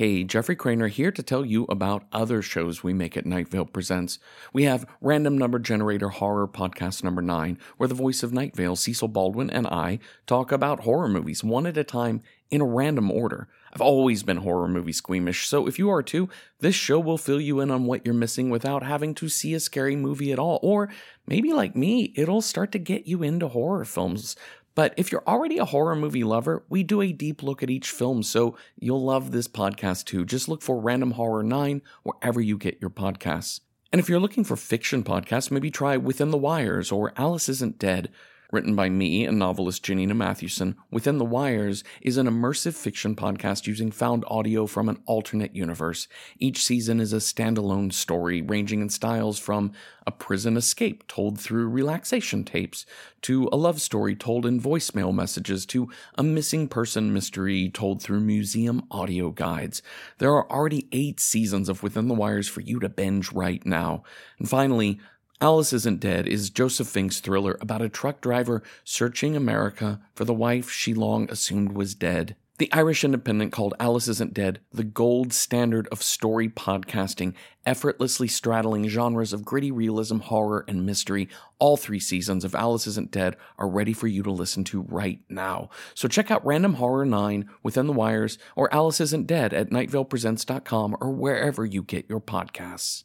Hey, Jeffrey Cranor here to tell you about other shows we make at Night Vale Presents. We have Random Number Generator Horror Podcast number 9, where the voice of Night Vale, Cecil Baldwin, and I talk about horror movies one at a time in a random order. I've always been horror movie squeamish, so if you are too, this show will fill you in on what you're missing without having to see a scary movie at all. Or maybe like me, it'll start to get you into horror films. But if you're already a horror movie lover, we do a deep look at each film, so you'll love this podcast too. Just look for Random Horror 9 wherever you get your podcasts. And if you're looking for fiction podcasts, maybe try Within the Wires or Alice Isn't Dead. Written by me and novelist Janina Matthewson, Within the Wires is an immersive fiction podcast using found audio from an alternate universe. Each season is a standalone story ranging in styles from a prison escape told through relaxation tapes, to a love story told in voicemail messages, to a missing person mystery told through museum audio guides. There are already eight seasons of Within the Wires for you to binge right now. And finally, Alice Isn't Dead is Joseph Fink's thriller about a truck driver searching America for the wife she long assumed was dead. The Irish Independent called Alice Isn't Dead the gold standard of story podcasting, effortlessly straddling genres of gritty realism, horror, and mystery. All three seasons of Alice Isn't Dead are ready for you to listen to right now. So check out Random Horror 9 Within the Wires or Alice Isn't Dead at nightvalepresents.com or wherever you get your podcasts.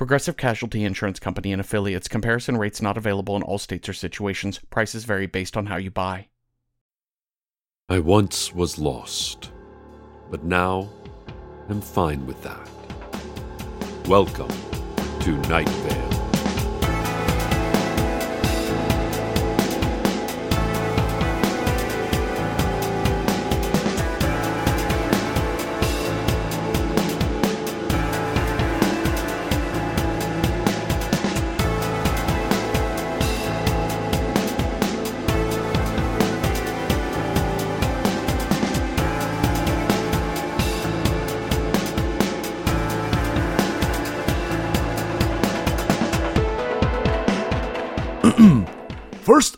Progressive Casualty Insurance Company and affiliates. Comparison rates not available in all states or situations. Prices vary based on how you buy. I once was lost, but now am fine with that. Welcome to Night Vale.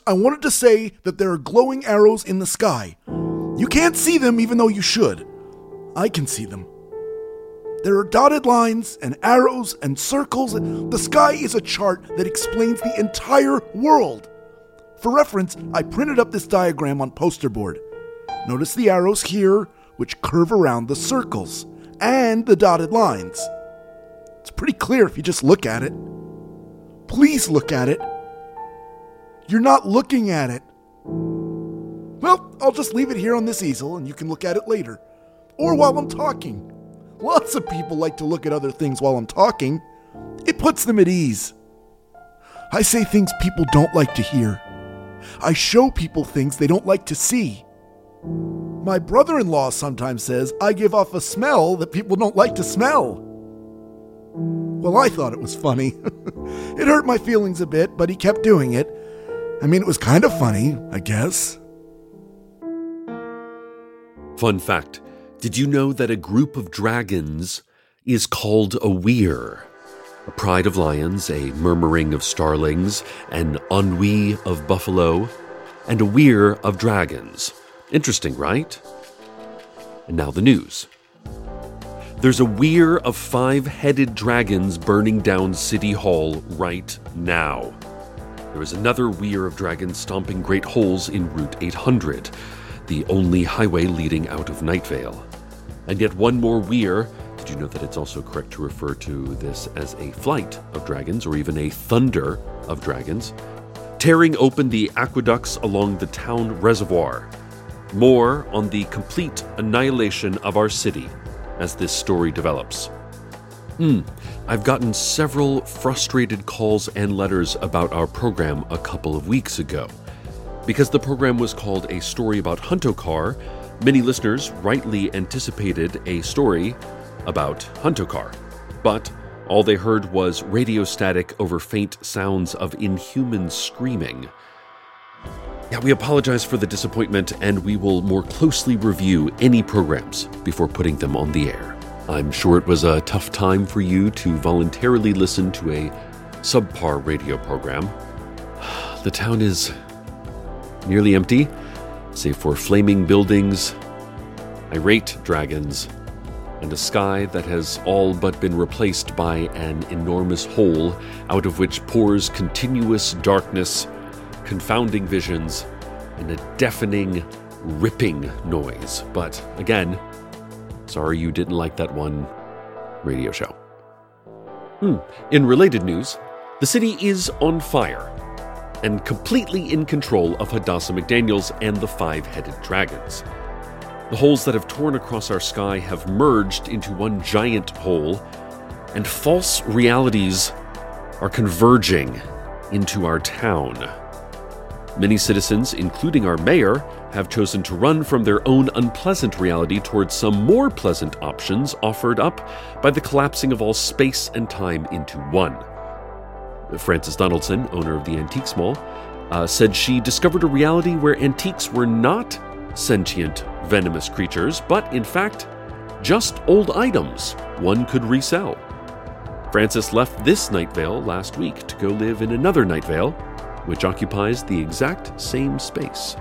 I wanted to say that there are glowing arrows in the sky. You can't see them even though you should. I can see them. There are dotted lines and arrows and circles. The sky is a chart that explains the entire world. For reference, I printed up this diagram on poster board. Notice the arrows here, which curve around the circles, and the dotted lines. It's pretty clear if you just look at it. Please look at it. You're not looking at it. Well, I'll just leave it here on this easel and you can look at it later. Or while I'm talking. Lots of people like to look at other things while I'm talking. It puts them at ease. I say things people don't like to hear. I show people things they don't like to see. My brother in law sometimes says I give off a smell that people don't like to smell. Well, I thought it was funny. it hurt my feelings a bit, but he kept doing it. I mean, it was kind of funny, I guess. Fun fact Did you know that a group of dragons is called a weir? A pride of lions, a murmuring of starlings, an ennui of buffalo, and a weir of dragons. Interesting, right? And now the news. There's a weir of five headed dragons burning down City Hall right now. There is another weir of dragons stomping great holes in Route 800, the only highway leading out of Nightvale. And yet one more weir. Did you know that it's also correct to refer to this as a flight of dragons or even a thunder of dragons? Tearing open the aqueducts along the town reservoir. More on the complete annihilation of our city as this story develops. Hmm, I've gotten several frustrated calls and letters about our program a couple of weeks ago. Because the program was called A Story About Huntokar, many listeners rightly anticipated a story about Huntokar, but all they heard was radio static over faint sounds of inhuman screaming. Yeah, we apologize for the disappointment and we will more closely review any programs before putting them on the air. I'm sure it was a tough time for you to voluntarily listen to a subpar radio program. The town is nearly empty, save for flaming buildings, irate dragons, and a sky that has all but been replaced by an enormous hole out of which pours continuous darkness, confounding visions, and a deafening, ripping noise. But again, sorry you didn't like that one radio show. Hmm. In related news, the city is on fire and completely in control of Hadassah McDaniels and the five headed dragons. The holes that have torn across our sky have merged into one giant hole, and false realities are converging into our town. Many citizens, including our mayor, have chosen to run from their own unpleasant reality towards some more pleasant options offered up by the collapsing of all space and time into one. Frances Donaldson, owner of the Antiques Mall, uh, said she discovered a reality where antiques were not sentient, venomous creatures, but in fact, just old items one could resell. Frances left this Night Vale last week to go live in another Night Vale, which occupies the exact same space.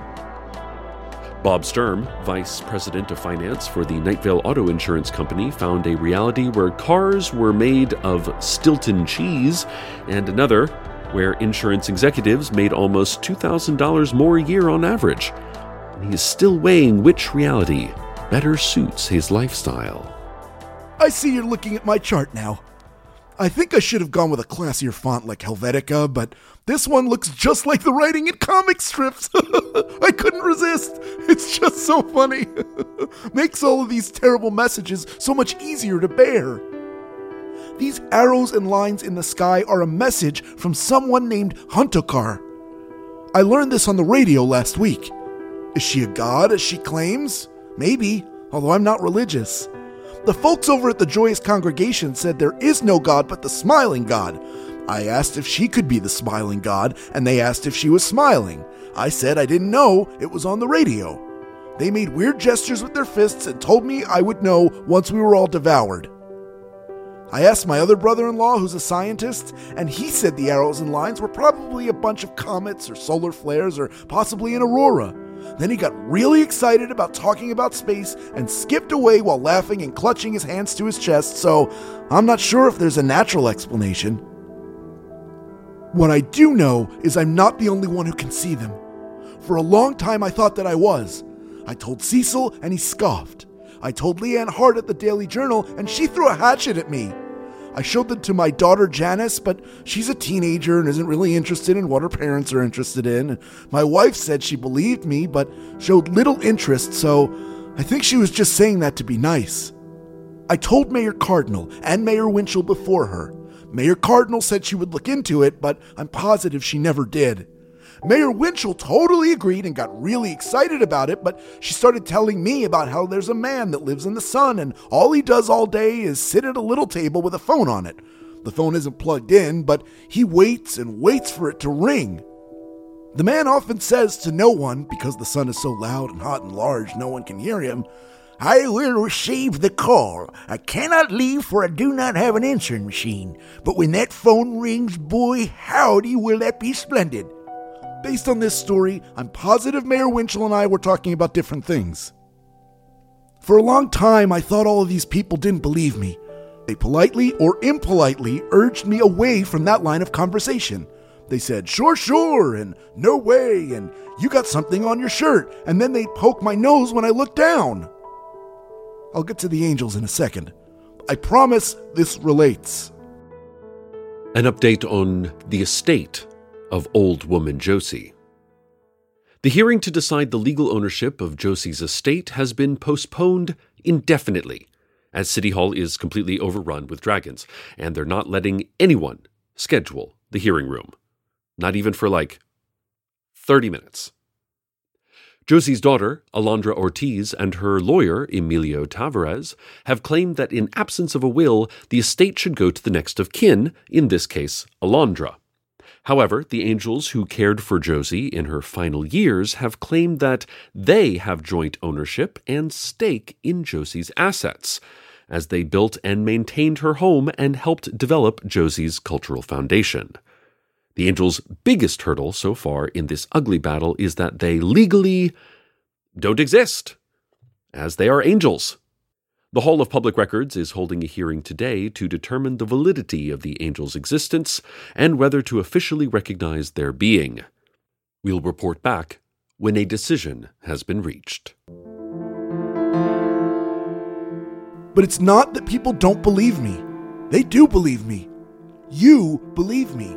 Bob Sturm, vice president of finance for the Nightvale Auto Insurance Company, found a reality where cars were made of Stilton cheese, and another where insurance executives made almost $2,000 more a year on average. And he is still weighing which reality better suits his lifestyle. I see you're looking at my chart now. I think I should have gone with a classier font like Helvetica, but this one looks just like the writing in comic strips. I couldn't resist. It's just so funny. Makes all of these terrible messages so much easier to bear. These arrows and lines in the sky are a message from someone named Huntokar. I learned this on the radio last week. Is she a god, as she claims? Maybe, although I'm not religious. The folks over at the Joyous Congregation said there is no God but the smiling God. I asked if she could be the smiling God, and they asked if she was smiling. I said I didn't know, it was on the radio. They made weird gestures with their fists and told me I would know once we were all devoured. I asked my other brother in law, who's a scientist, and he said the arrows and lines were probably a bunch of comets or solar flares or possibly an aurora. Then he got really excited about talking about space and skipped away while laughing and clutching his hands to his chest, so I'm not sure if there's a natural explanation. What I do know is I'm not the only one who can see them. For a long time, I thought that I was. I told Cecil, and he scoffed. I told Leanne Hart at the Daily Journal, and she threw a hatchet at me. I showed them to my daughter Janice, but she's a teenager and isn't really interested in what her parents are interested in. My wife said she believed me, but showed little interest, so I think she was just saying that to be nice. I told Mayor Cardinal and Mayor Winchell before her. Mayor Cardinal said she would look into it, but I'm positive she never did. Mayor Winchell totally agreed and got really excited about it, but she started telling me about how there's a man that lives in the sun and all he does all day is sit at a little table with a phone on it. The phone isn't plugged in, but he waits and waits for it to ring. The man often says to no one, because the sun is so loud and hot and large no one can hear him, I will receive the call. I cannot leave, for I do not have an answering machine. But when that phone rings, boy, howdy, will that be splendid. Based on this story, I'm positive Mayor Winchell and I were talking about different things. For a long time, I thought all of these people didn't believe me. They politely or impolitely urged me away from that line of conversation. They said, sure, sure, and no way, and you got something on your shirt, and then they'd poke my nose when I looked down. I'll get to the angels in a second. I promise this relates. An update on the estate of old woman Josie. The hearing to decide the legal ownership of Josie's estate has been postponed indefinitely, as City Hall is completely overrun with dragons, and they're not letting anyone schedule the hearing room. Not even for like 30 minutes. Josie's daughter, Alondra Ortiz, and her lawyer, Emilio Tavares, have claimed that in absence of a will, the estate should go to the next of kin, in this case, Alondra. However, the angels who cared for Josie in her final years have claimed that they have joint ownership and stake in Josie's assets, as they built and maintained her home and helped develop Josie's cultural foundation. The Angels' biggest hurdle so far in this ugly battle is that they legally don't exist, as they are angels. The Hall of Public Records is holding a hearing today to determine the validity of the angels' existence and whether to officially recognize their being. We'll report back when a decision has been reached. But it's not that people don't believe me. They do believe me. You believe me.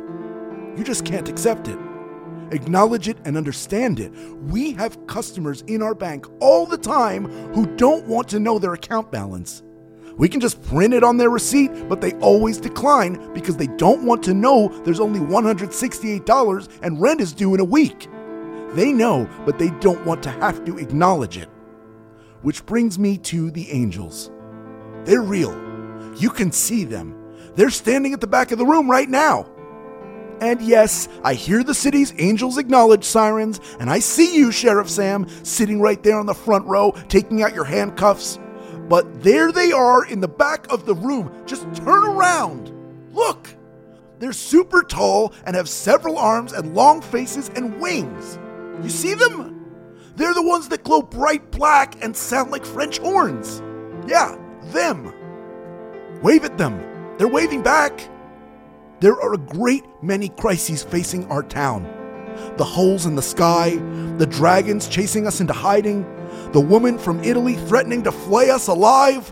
You just can't accept it. Acknowledge it and understand it. We have customers in our bank all the time who don't want to know their account balance. We can just print it on their receipt, but they always decline because they don't want to know there's only $168 and rent is due in a week. They know, but they don't want to have to acknowledge it. Which brings me to the angels. They're real. You can see them. They're standing at the back of the room right now. And yes, I hear the city's angels acknowledge sirens, and I see you, Sheriff Sam, sitting right there on the front row, taking out your handcuffs. But there they are in the back of the room. Just turn around. Look! They're super tall and have several arms and long faces and wings. You see them? They're the ones that glow bright black and sound like French horns. Yeah, them. Wave at them. They're waving back. There are a great many crises facing our town the holes in the sky, the dragons chasing us into hiding, the woman from Italy threatening to flay us alive,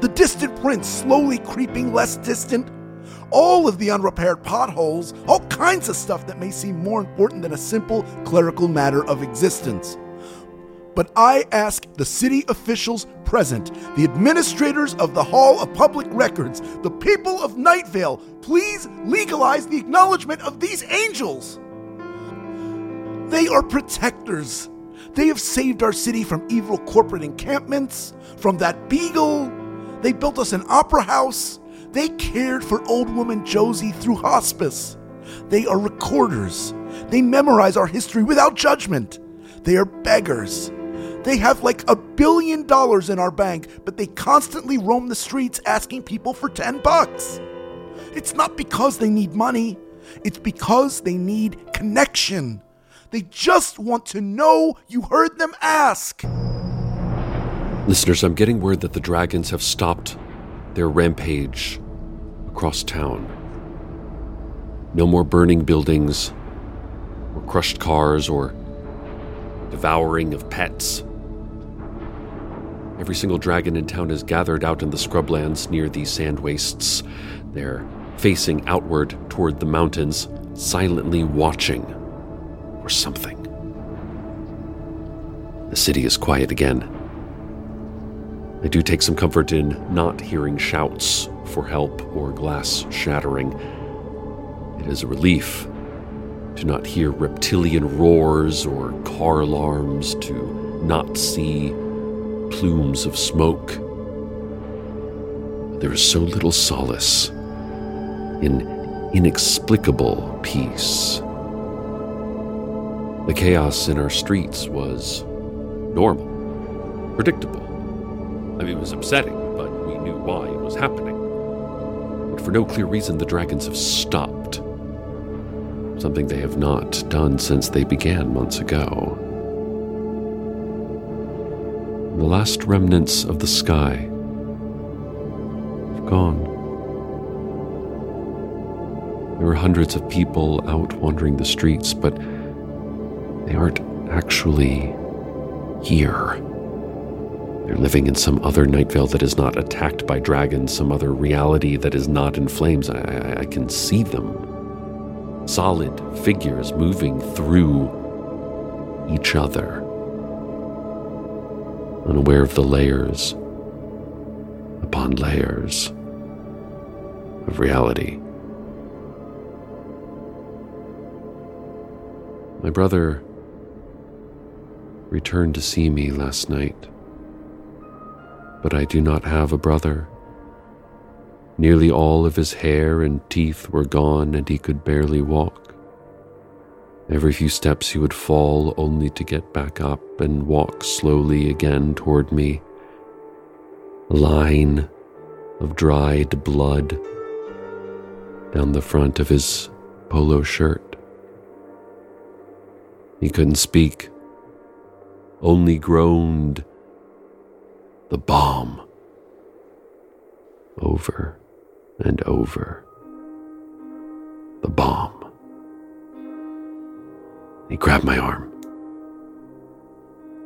the distant prince slowly creeping less distant, all of the unrepaired potholes, all kinds of stuff that may seem more important than a simple clerical matter of existence. But I ask the city officials present, the administrators of the Hall of Public Records, the people of Night Vale, please legalize the acknowledgement of these angels. They are protectors. They have saved our city from evil corporate encampments, from that beagle. They built us an opera house. They cared for old woman Josie through hospice. They are recorders. They memorize our history without judgment. They are beggars. They have like a billion dollars in our bank, but they constantly roam the streets asking people for 10 bucks. It's not because they need money, it's because they need connection. They just want to know you heard them ask. Listeners, I'm getting word that the dragons have stopped their rampage across town. No more burning buildings, or crushed cars, or devouring of pets. Every single dragon in town is gathered out in the scrublands near the sand wastes. They're facing outward toward the mountains, silently watching for something. The city is quiet again. I do take some comfort in not hearing shouts for help or glass shattering. It is a relief to not hear reptilian roars or car alarms, to not see plumes of smoke. There is so little solace in inexplicable peace. The chaos in our streets was normal, predictable. I mean, it was upsetting, but we knew why it was happening. But for no clear reason, the dragons have stopped. Something they have not done since they began months ago the last remnants of the sky have gone. There are hundreds of people out wandering the streets, but they aren't actually here. They're living in some other Night Vale that is not attacked by dragons, some other reality that is not in flames. I, I, I can see them. Solid figures moving through each other unaware of the layers upon layers of reality. My brother returned to see me last night. But I do not have a brother. Nearly all of his hair and teeth were gone, and he could barely walk. Every few steps he would fall only to get back up and walk slowly again toward me. A line of dried blood down the front of his polo shirt. He couldn't speak, only groaned, The bomb! Over and over. The bomb. He grabbed my arm.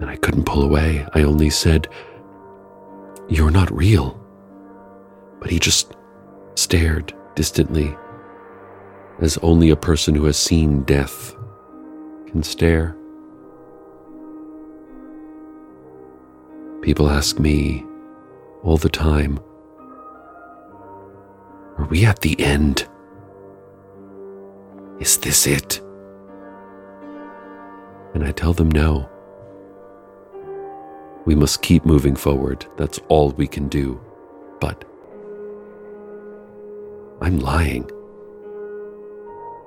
And I couldn't pull away. I only said, You're not real. But he just stared distantly, as only a person who has seen death can stare. People ask me all the time, Are we at the end? Is this it? And I tell them no. We must keep moving forward. That's all we can do. But I'm lying.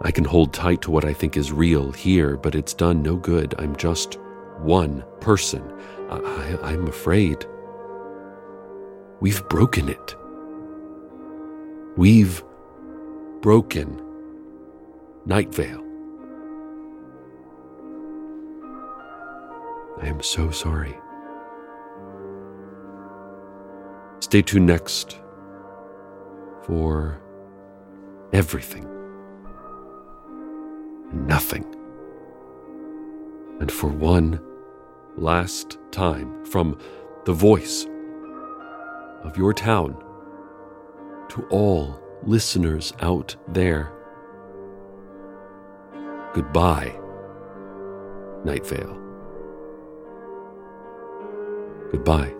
I can hold tight to what I think is real here, but it's done no good. I'm just one person. I, am afraid. We've broken it. We've broken Night Vale. I am so sorry. Stay tuned next for everything nothing. And for one last time, from the voice of your town to all listeners out there, goodbye, Night Vale. Goodbye.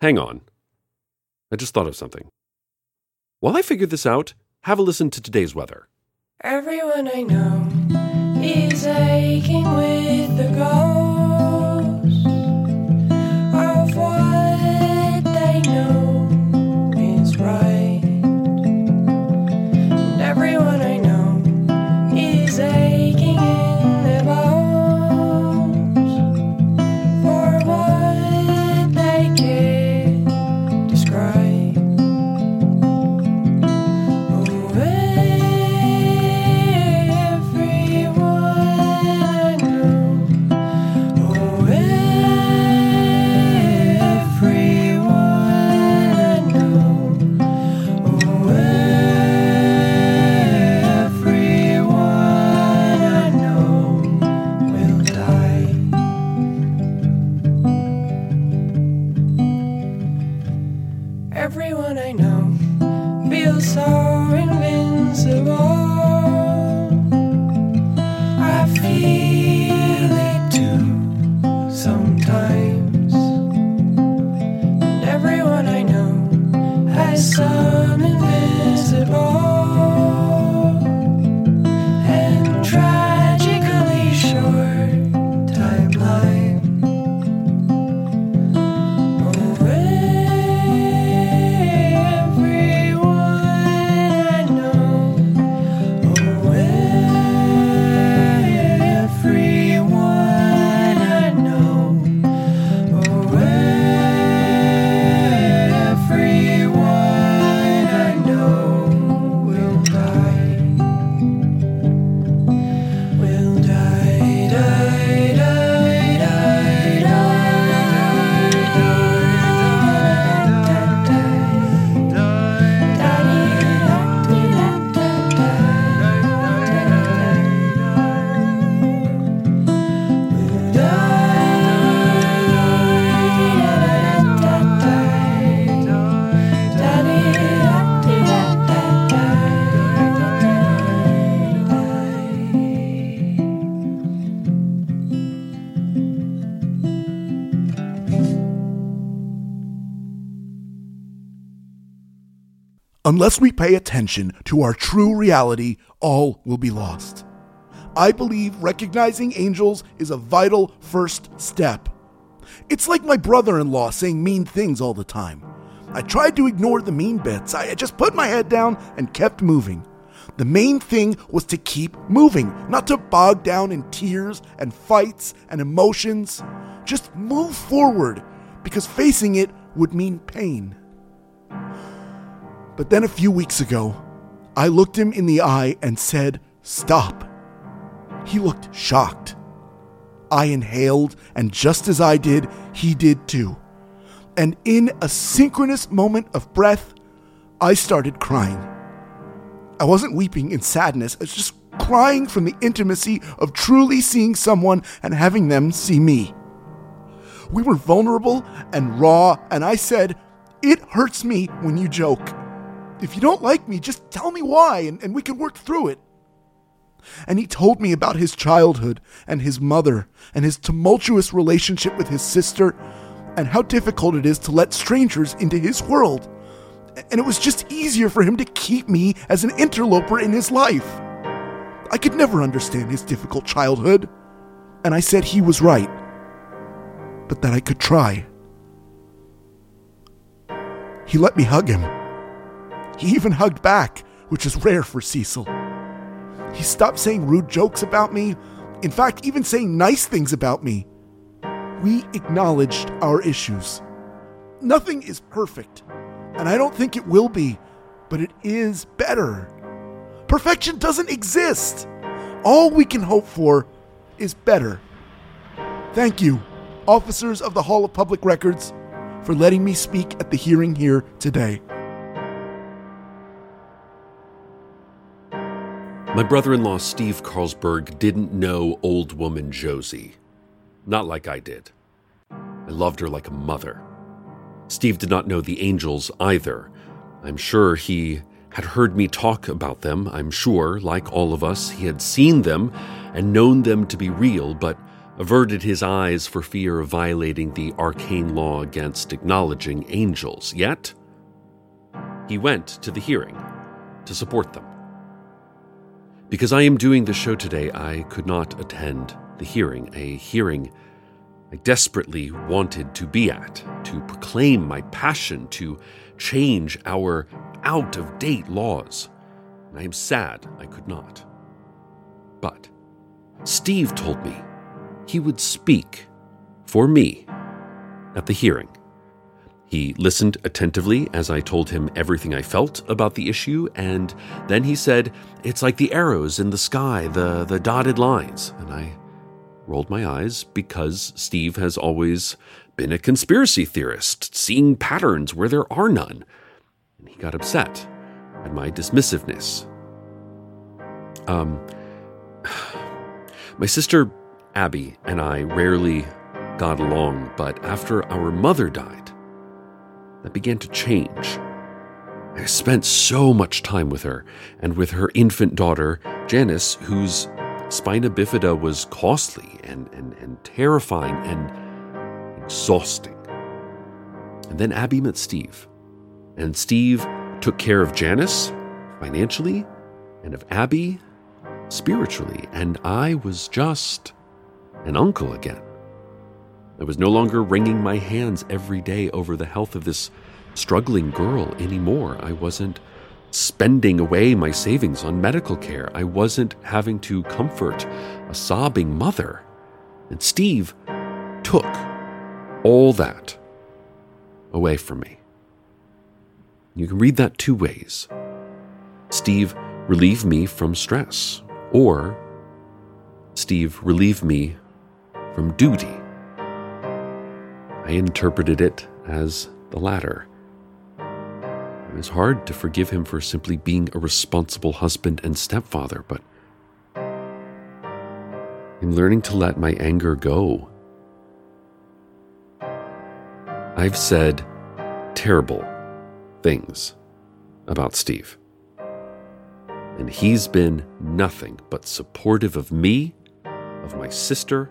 Hang on. I just thought of something. While I figure this out, have a listen to today's weather. Everyone I know is aching with the ghost Unless we pay attention to our true reality, all will be lost. I believe recognizing angels is a vital first step. It's like my brother in law saying mean things all the time. I tried to ignore the mean bits. I just put my head down and kept moving. The main thing was to keep moving, not to bog down in tears and fights and emotions. Just move forward, because facing it would mean pain. But then a few weeks ago, I looked him in the eye and said, Stop. He looked shocked. I inhaled, and just as I did, he did too. And in a synchronous moment of breath, I started crying. I wasn't weeping in sadness, I was just crying from the intimacy of truly seeing someone and having them see me. We were vulnerable and raw, and I said, It hurts me when you joke. If you don't like me, just tell me why, and, and we can work through it. And he told me about his childhood and his mother and his tumultuous relationship with his sister and how difficult it is to let strangers into his world. And it was just easier for him to keep me as an interloper in his life. I could never understand his difficult childhood. And I said he was right, but that I could try. He let me hug him. He even hugged back, which is rare for Cecil. He stopped saying rude jokes about me, in fact, even saying nice things about me. We acknowledged our issues. Nothing is perfect, and I don't think it will be, but it is better. Perfection doesn't exist. All we can hope for is better. Thank you, officers of the Hall of Public Records, for letting me speak at the hearing here today. My brother in law, Steve Carlsberg, didn't know old woman Josie. Not like I did. I loved her like a mother. Steve did not know the angels either. I'm sure he had heard me talk about them. I'm sure, like all of us, he had seen them and known them to be real, but averted his eyes for fear of violating the arcane law against acknowledging angels. Yet, he went to the hearing to support them. Because I am doing the show today, I could not attend the hearing, a hearing I desperately wanted to be at, to proclaim my passion to change our out of date laws. And I am sad I could not. But Steve told me he would speak for me at the hearing. He listened attentively as I told him everything I felt about the issue, and then he said, It's like the arrows in the sky, the, the dotted lines. And I rolled my eyes because Steve has always been a conspiracy theorist, seeing patterns where there are none. And he got upset at my dismissiveness. Um, my sister Abby and I rarely got along, but after our mother died, that began to change. I spent so much time with her and with her infant daughter, Janice, whose spina bifida was costly and, and, and terrifying and exhausting. And then Abby met Steve. And Steve took care of Janice financially and of Abby spiritually. And I was just an uncle again. I was no longer wringing my hands every day over the health of this struggling girl anymore. I wasn't spending away my savings on medical care. I wasn't having to comfort a sobbing mother. And Steve took all that away from me. You can read that two ways. Steve relieved me from stress, or Steve relieved me from duty. I interpreted it as the latter. It was hard to forgive him for simply being a responsible husband and stepfather, but I'm learning to let my anger go. I've said terrible things about Steve. And he's been nothing but supportive of me, of my sister,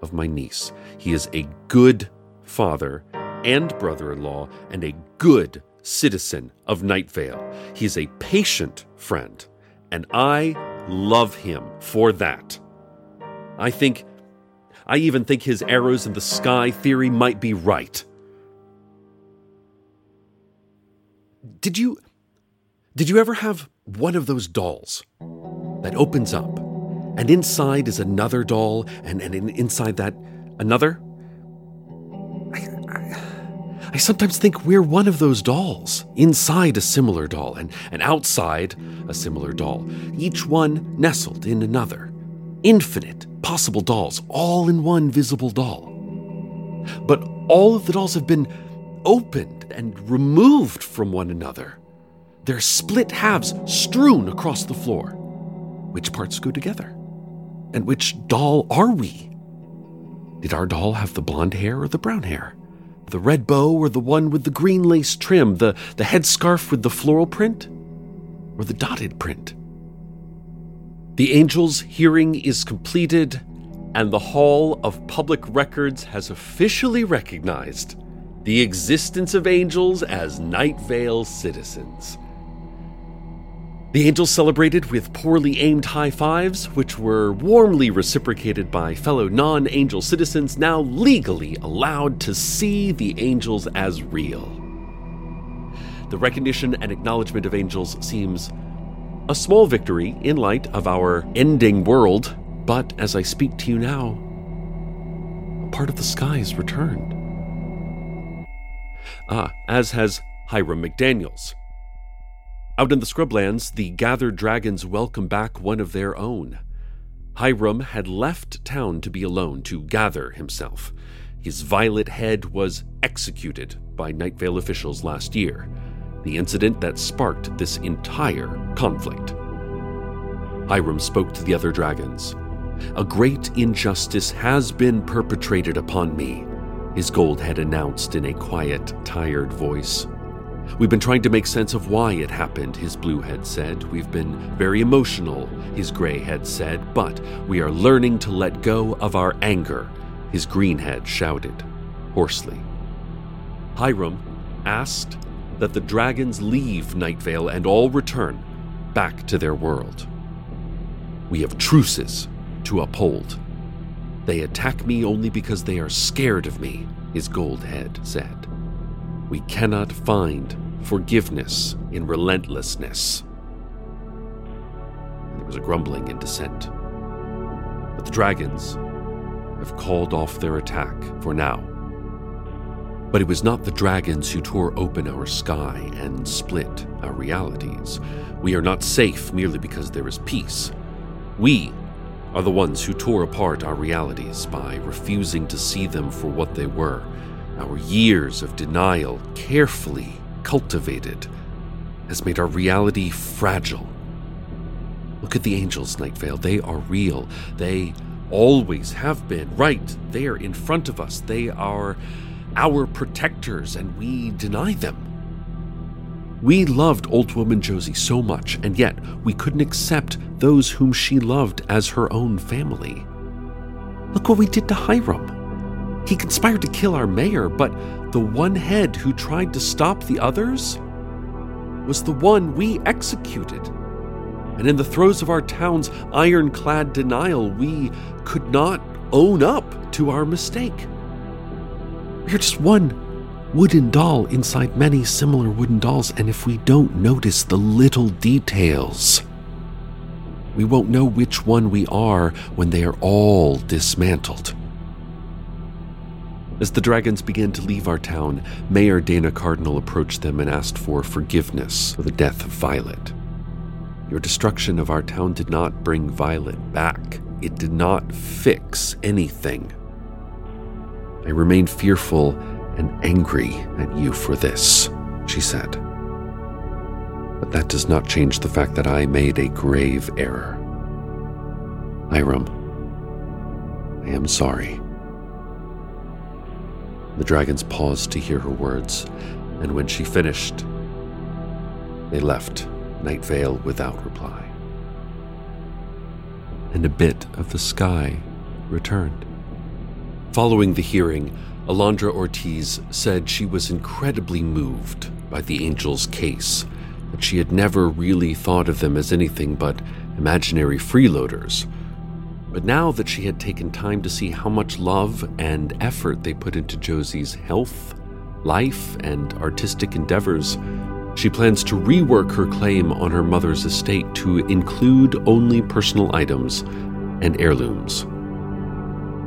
of my niece. He is a good father and brother in law, and a good citizen of Night Vale. He is a patient friend, and I love him for that. I think, I even think his arrows in the sky theory might be right. Did you, did you ever have one of those dolls that opens up, and inside is another doll, and, and in- inside that, another? I, sometimes think we're one of those dolls, inside a similar doll, and, and outside a similar doll, each one nestled in another. Infinite possible dolls, all in one visible doll. But all of the dolls have been opened and removed from one another. Their split halves strewn across the floor. Which parts go together? And which doll are we? Did our doll have the blonde hair or the brown hair? The red bow or the one with the green lace trim? The, the headscarf with the floral print? Or the dotted print? The angel's hearing is completed, and the Hall of Public Records has officially recognized the existence of angels as Night Vale citizens. The angels celebrated with poorly aimed high fives, which were warmly reciprocated by fellow non angel citizens now legally allowed to see the angels as real. The recognition and acknowledgement of angels seems a small victory in light of our ending world, but as I speak to you now, a part of the sky has returned. Ah, as has Hiram McDaniels. Out in the scrublands, the gathered dragons welcome back one of their own. Hiram had left town to be alone to gather himself. His violet head was executed by Night Vale officials last year, the incident that sparked this entire conflict. Hiram spoke to the other dragons. A great injustice has been perpetrated upon me, his gold head announced in a quiet, tired voice. We've been trying to make sense of why it happened, his blue head said. We've been very emotional, his gray head said, but we are learning to let go of our anger, his green head shouted, hoarsely. Hiram asked that the dragons leave Night Vale and all return back to their world. We have truces to uphold. They attack me only because they are scared of me, his gold head said. We cannot find forgiveness in relentlessness. There was a grumbling in dissent. But the dragons have called off their attack for now. But it was not the dragons who tore open our sky and split our realities. We are not safe merely because there is peace. We are the ones who tore apart our realities by refusing to see them for what they were. Our years of denial, carefully cultivated, has made our reality fragile. Look at the angels, Night Vale. They are real. They always have been right there in front of us. They are our protectors, and we deny them. We loved old woman Josie so much, and yet we couldn't accept those whom she loved as her own family. Look what we did to Hiram. He conspired to kill our mayor, but the one head who tried to stop the others was the one we executed. And in the throes of our town's ironclad denial, we could not own up to our mistake. We're just one wooden doll inside many similar wooden dolls, and if we don't notice the little details, we won't know which one we are when they are all dismantled. As the dragons began to leave our town, Mayor Dana Cardinal approached them and asked for forgiveness for the death of Violet. Your destruction of our town did not bring Violet back. It did not fix anything. I remain fearful and angry at you for this, she said. But that does not change the fact that I made a grave error. Hiram, I am sorry. The dragons paused to hear her words, and when she finished, they left Night Vale without reply. And a bit of the sky returned. Following the hearing, Alondra Ortiz said she was incredibly moved by the angels' case, that she had never really thought of them as anything but imaginary freeloaders. But now that she had taken time to see how much love and effort they put into Josie's health, life, and artistic endeavors, she plans to rework her claim on her mother's estate to include only personal items and heirlooms.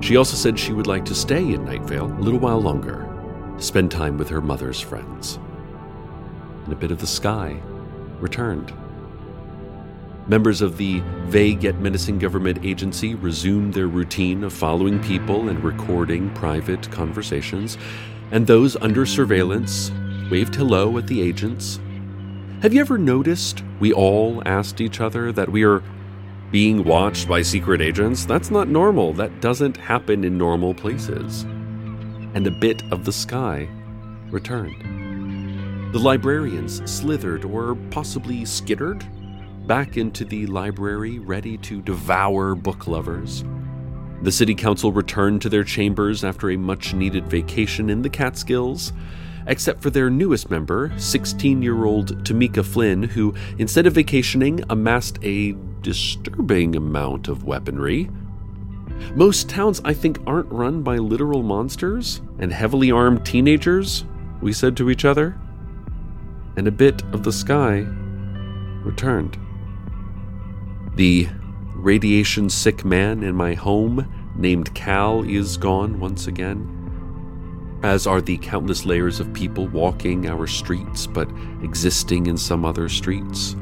She also said she would like to stay in Night Vale a little while longer to spend time with her mother's friends. And a bit of the sky returned. Members of the vague yet menacing government agency resumed their routine of following people and recording private conversations, and those under surveillance waved hello at the agents. Have you ever noticed we all asked each other that we are being watched by secret agents? That's not normal. That doesn't happen in normal places. And a bit of the sky returned. The librarians slithered or possibly skittered back into the library, ready to devour book lovers. The city council returned to their chambers after a much needed vacation in the Catskills, except for their newest member, 16 year old Tamika Flynn, who, instead of vacationing, amassed a disturbing amount of weaponry. Most towns, I think, aren't run by literal monsters and heavily armed teenagers, we said to each other. And a bit of the sky returned. The radiation sick man in my home, named Cal, is gone once again, as are the countless layers of people walking our streets but existing in some other streets.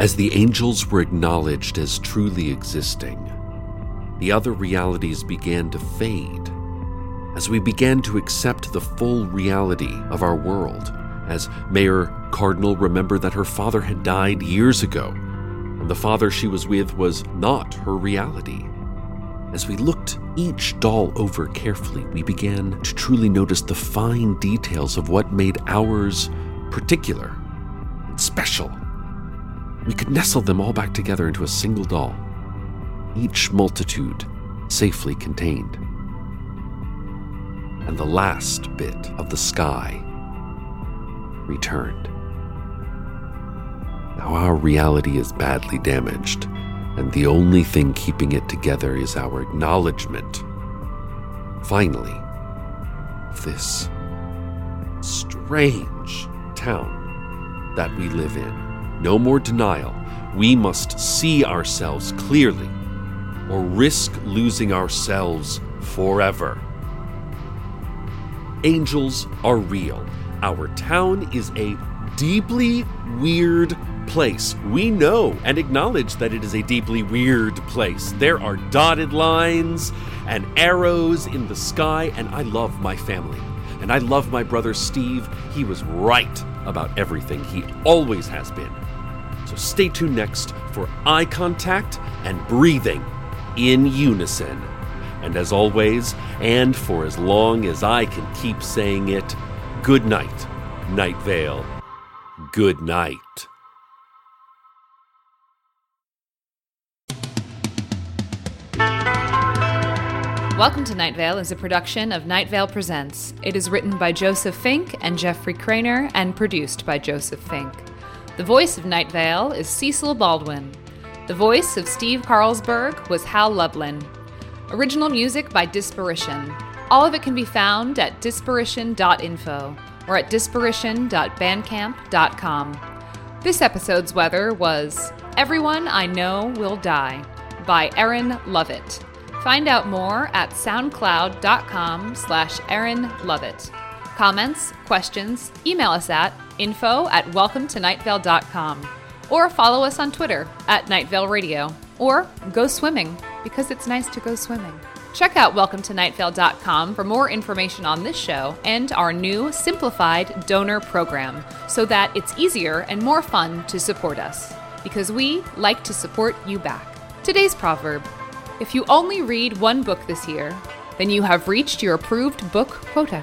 As the angels were acknowledged as truly existing, the other realities began to fade. As we began to accept the full reality of our world, as Mayor Cardinal remembered that her father had died years ago, the father she was with was not her reality. As we looked each doll over carefully, we began to truly notice the fine details of what made ours particular and special. We could nestle them all back together into a single doll, each multitude safely contained. And the last bit of the sky returned. Now our reality is badly damaged, and the only thing keeping it together is our acknowledgement, finally, this strange town that we live in. No more denial. We must see ourselves clearly, or risk losing ourselves forever. Angels are real. Our town is a deeply weird place. We know and acknowledge that it is a deeply weird place. There are dotted lines and arrows in the sky, and I love my family. And I love my brother Steve. He was right about everything, he always has been. So stay tuned next for eye contact and breathing in unison. And as always, and for as long as I can keep saying it, good night, Night Vale. Good night. Welcome to Night Vale is a production of Night Vale Presents. It is written by Joseph Fink and Jeffrey Cranor and produced by Joseph Fink. The voice of Night Vale is Cecil Baldwin. The voice of Steve Carlsberg was Hal Lublin. Original music by Disparition. All of it can be found at disparition.info or at disparition.bandcamp.com. This episode's weather was Everyone I Know Will Die by Erin Lovett. Find out more at soundcloud.com slash Erin Lovett. Comments, questions, email us at info at welcometonightvale.com or follow us on Twitter at Night Vale Radio or go swimming because it's nice to go swimming. Check out welcometonightvale.com for more information on this show and our new simplified donor program so that it's easier and more fun to support us because we like to support you back. Today's proverb If you only read one book this year, then you have reached your approved book quota.